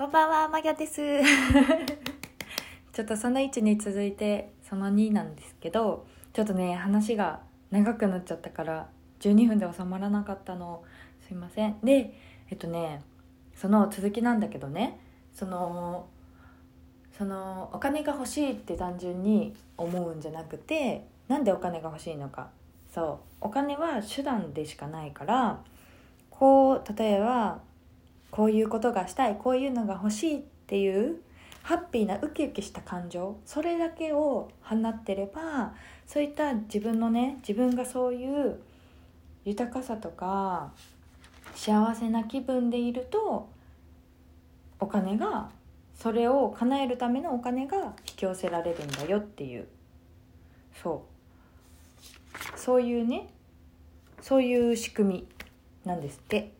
こんばんは、マギャです。ちょっとその1に続いてその2なんですけど、ちょっとね、話が長くなっちゃったから、12分で収まらなかったの、すいません。で、えっとね、その続きなんだけどね、その、そのお金が欲しいって単純に思うんじゃなくて、なんでお金が欲しいのか。そう、お金は手段でしかないから、こう、例えば、こういうことがしたいこういうのが欲しいっていうハッピーなウキウキした感情それだけを放ってればそういった自分のね自分がそういう豊かさとか幸せな気分でいるとお金がそれを叶えるためのお金が引き寄せられるんだよっていう。そう。そういうねそういう仕組みなんですって。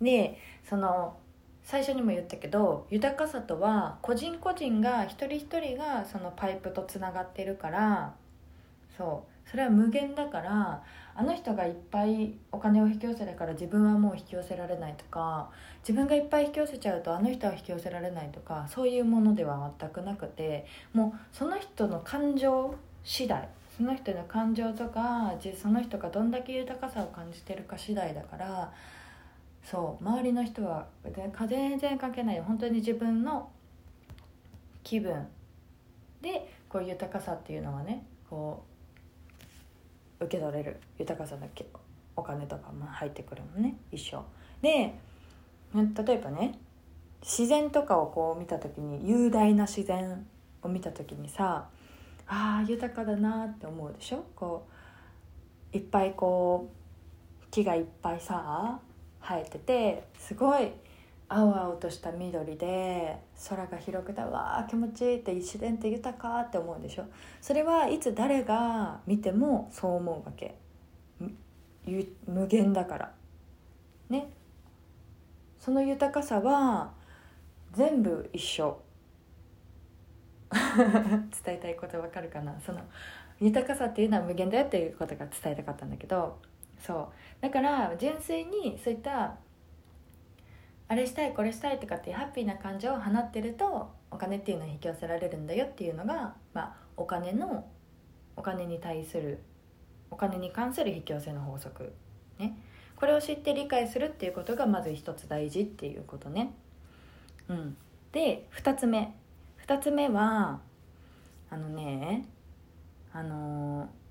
でその最初にも言ったけど豊かさとは個人個人が一人一人がそのパイプとつながってるからそう。それは無限だからあの人がいっぱいお金を引き寄せたから自分はもう引き寄せられないとか自分がいっぱい引き寄せちゃうとあの人は引き寄せられないとかそういうものでは全くなくてもうその人の感情次第その人の感情とかその人がどんだけ豊かさを感じてるか次第だからそう周りの人は全然関係ない本当に自分の気分でこう豊かさっていうのはねこう受け取れる豊かさだけお金とかも入ってくるもんね一緒で例えばね自然とかをこう見た時に雄大な自然を見た時にさあー豊かだなって思うでしょ？こういっぱいこう木がいっぱいさ生えててすごい青々とした緑で空が広くてわあ気持ちいいって自然って豊かって思うでしょ。それはいつ誰が見てもそう思うわけ。無限だから。ね。その豊かさは全部一緒。伝えたいことわかるかな？その豊かさっていうのは無限だよっていうことが伝えたかったんだけどそう。だから純粋にそういったあれしたいこれしたいとかっていうハッピーな感情を放ってるとお金っていうのを引き寄せられるんだよっていうのが、まあ、お金のお金に対するお金に関する引き寄せの法則ね。これを知って理解するっていうことがまず一つ大事っていうことね。うん。で2つ目。2つ目はあのねあのー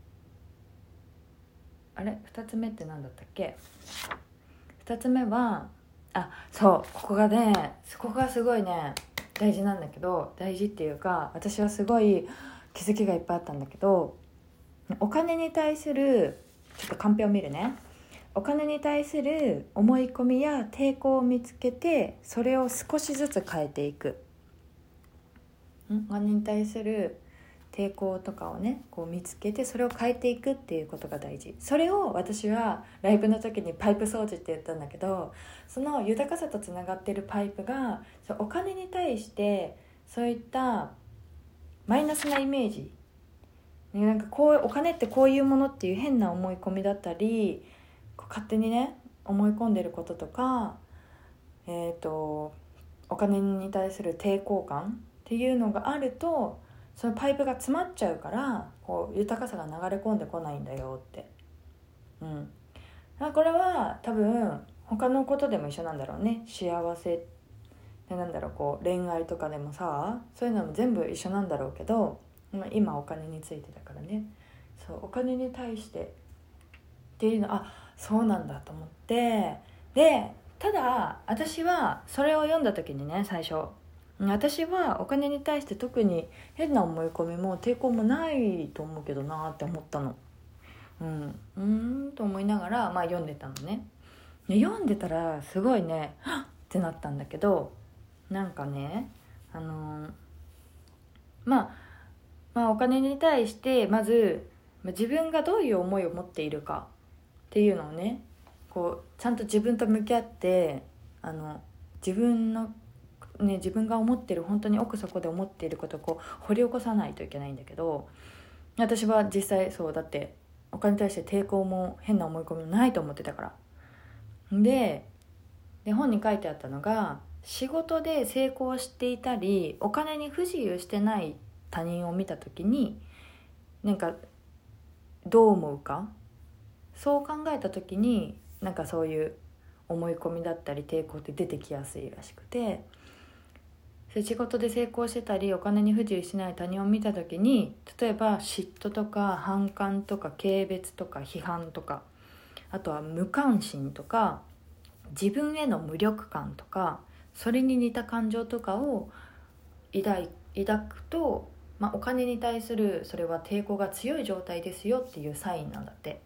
あれ？2つ目って何だったっけ？2つ目はあそうここがねここがすごいね大事なんだけど大事っていうか私はすごい気づきがいっぱいあったんだけどお金に対するちょっとカンペを見るね。お金に対する思い込みや抵抗を見つけてそれを少しずつ変えていく。お金に対する抵抗とかをねこう見つけてそれを変えていくっていうことが大事。それを私はライブの時にパイプ掃除って言ったんだけどその豊かさとつながってるパイプがお金に対してそういったマイナスなイメージ。なんかこうお金ってこういうものっていう変な思い込みだったり勝手にね思い込んでることとかえっ、ー、とお金に対する抵抗感っていうのがあるとそのパイプが詰まっちゃうからこう豊かさが流れ込んでこないんだよって。うん。これは多分他のことでも一緒なんだろうね。幸せ。なんだろうこう恋愛とかでもさそういうのも全部一緒なんだろうけど今お金についてだからね。そうお金に対してっていうのあそうなんだと思って。でただ私はそれを読んだ時にね最初。私はお金に対して特に変な思い込みも抵抗もないと思うけどなって思ったの。うんうんと思いながら、まあ、読んでたのね。読んでたらすごいねはっ！ってなったんだけどなんかねあのー、まあまあお金に対してまず自分がどういう思いを持っているかっていうのをねこうちゃんと自分と向き合ってあの自分のね、自分が思ってる本当に奥底で思っていることをこう掘り起こさないといけないんだけど私は実際そうだってお金に対して抵抗も変な思い込みもないと思ってたから。でで本に書いてあったのが仕事で成功していたりお金に不自由してない他人を見た時になんかどう思うか？そう考えた時になんかそういう思い込みだったり抵抗って出てきやすいらしくて。仕事で成功してたりお金に不自由しない他人を見た時に例えば嫉妬とか反感とか軽蔑とか批判とかあとは無関心とか自分への無力感とかそれに似た感情とかを抱抱くと、まあ、お金に対するそれは抵抗が強い状態ですよっていうサインなんだって。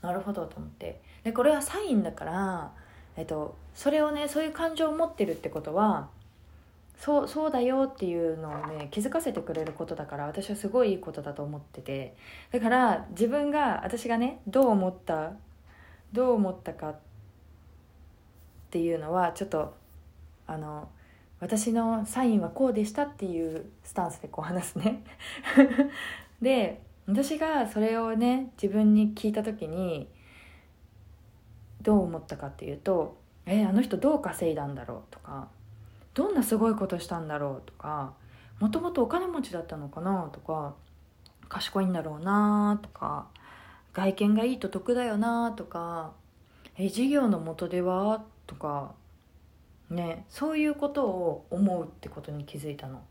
なるほどと思って。でこれはサインだから、えっと、それをねそういう感情を持ってるってことはそうそうだよっていうのをね気づかせてくれることだから私はすごいいいことだと思ってて。だから自分が私がねどう思ったどう思ったかっていうのはちょっとあの私のサインはこうでしたっていうスタンスでこう話すね。で私がそれをね自分に聞いた時にどう思ったかっていうと「えあの人どう稼いだんだろう?」とか「どんなすごいことしたんだろう?」とか「もともとお金持ちだったのかな?」とか「賢いんだろうな?」とか「外見がいいと得だよな?」とか「え事業の元では?」とかねそういうことを思うってことに気づいたの。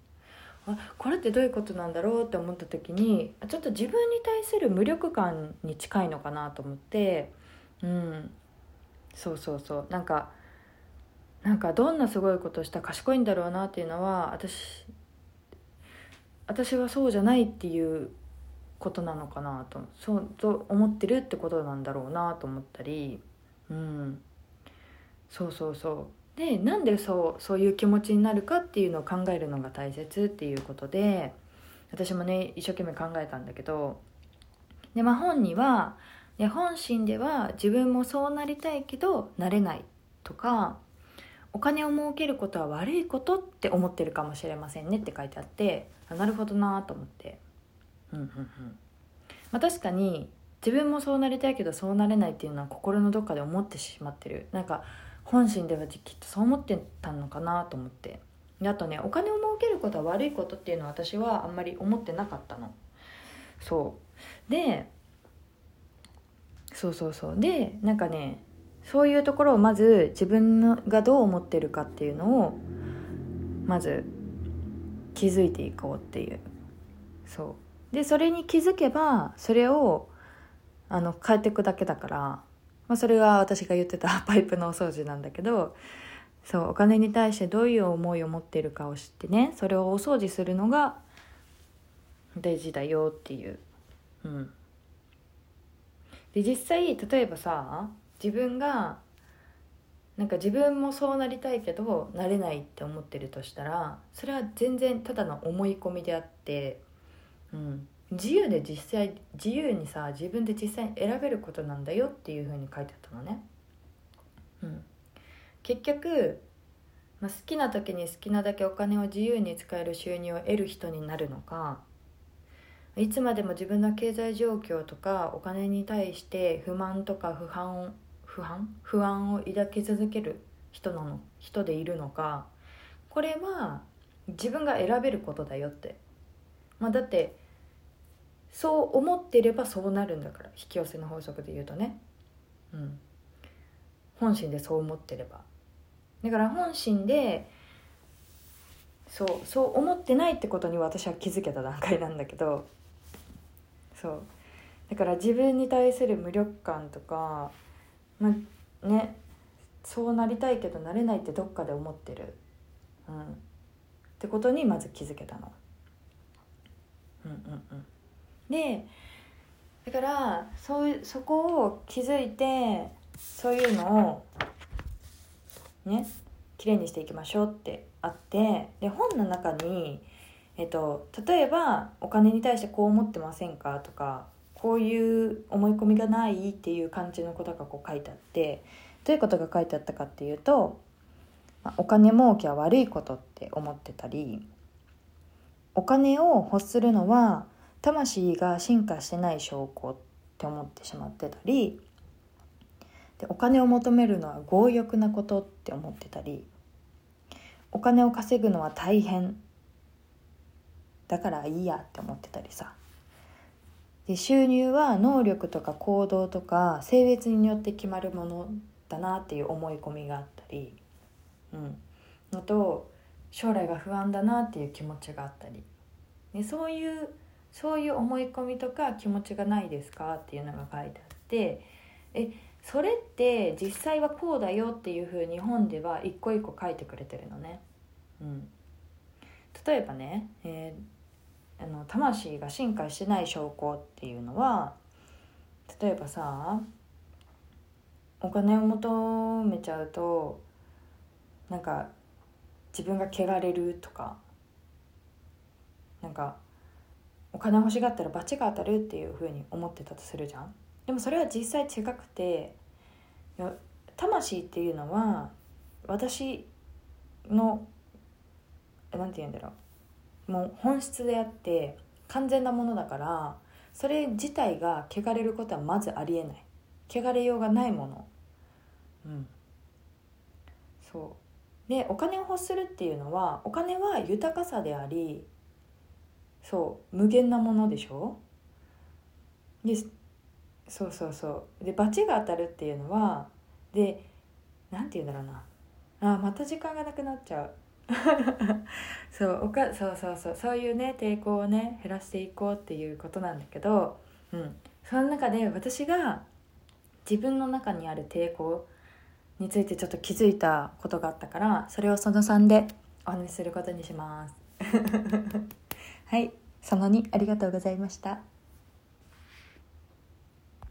あこれってどういうことなんだろうって思った時にちょっと自分に対する無力感に近いのかなと思ってうんそうそうそうなんかなんかどんなすごいことした賢いんだろうなっていうのは私私はそうじゃないっていうことなのかなとそうと思ってるってことなんだろうなと思ったりうん。そうそうそう。でなんでそうそういう気持ちになるかっていうのを考えるのが大切っていうことで私もね一生懸命考えたんだけどで、まあ、本には本心では自分もそうなりたいけどなれないとかお金を儲けることは悪いことって思ってるかもしれませんねって書いてあってあなるほどなと思って。うんうんうん。まあ確かに自分もそうなりたいけどそうなれないっていうのは心のどっかで思ってしまってる。なんか本心ではきっとそう思ってたのかなと思って。であとねお金を儲けることは悪いことっていうのは私はあんまり思ってなかったの。そう。でそうそうそう。でなんかねそういうところをまず自分がどう思ってるかっていうのをまず気づいていこうっていう。そう。でそれに気づけばそれをあの変えていくだけだから、まあ、それが私が言ってた パイプのお掃除なんだけどそうお金に対してどういう思いを持ってるかを知ってねそれをお掃除するのが大事だよっていう。うん。で実際例えばさ自分がなんか自分もそうなりたいけどなれないって思ってるとしたらそれは全然ただの思い込みであって、うん、自由で実際自由にさ自分で実際に選べることなんだよっていうふうに書いてあったのね。うん、結局、まあ、好きな時に好きなだけお金を自由に使える収入を得る人になるのかいつまでも自分の経済状況とかお金に対して不満とか不安不安？不安を抱き続ける人なの？人でいるのか？これは自分が選べることだよって、まあ、だってそう思ってればそうなるんだから。引き寄せの法則で言うとね。うん。本心でそう思ってれば。だから本心でそうそう思ってないってことに私は気づけた段階なんだけど。そう。だから自分に対する無力感とかまあねそうなりたいけどなれないってどっかで思ってる、うん、ってことにまず気づけたの。うんうんうん、でだからそうそこを気づいてそういうのをねきれいにしていきましょうってあってで本の中にえっと、例えばお金に対してこう思ってませんかとかこういう思い込みがないっていう感じのことがこう書いてあってどういうことが書いてあったかっていうとお金儲けは悪いことって思ってたりお金を欲するのは魂が進化してない証拠って思ってしまってたりでお金を求めるのは強欲なことって思ってたりお金を稼ぐのは大変だからいいやって思ってたりさ。で収入は能力とか行動とか性別によって決まるものだなっていう思い込みがあったり、うん、のと将来が不安だなっていう気持ちがあったり。でそういうそういう思い込みとか気持ちがないですかっていうのが書いてあってえそれって実際はこうだよっていうふうに本では一個一個書いてくれてるのね。うん、例えばね、えー、あの魂が進化してない証拠っていうのは例えばさお金を求めちゃうとなんか自分が汚れるとかなんかお金欲しがったら罰が当たるっていうふうに思ってたとするじゃん。でもそれは実際違くて魂っていうのは私の何て言うんだろう。もう本質であって完全なものだからそれ自体が汚れることはまずありえない。汚れようがないもの。うん。そう。でお金を欲するっていうのはお金は豊かさでありそう無限なものでしょ？でそうそうそう。で罰が当たるっていうのはで何て言うんだろうな。あまた時間がなくなっちゃう。そうおかそうそうそうそういうね抵抗をね減らしていこうっていうことなんだけど、うん、その中で私が自分の中にある抵抗についてちょっと気づいたことがあったからそれをその3でお話しすることにします。はい。その2ありがとうございました。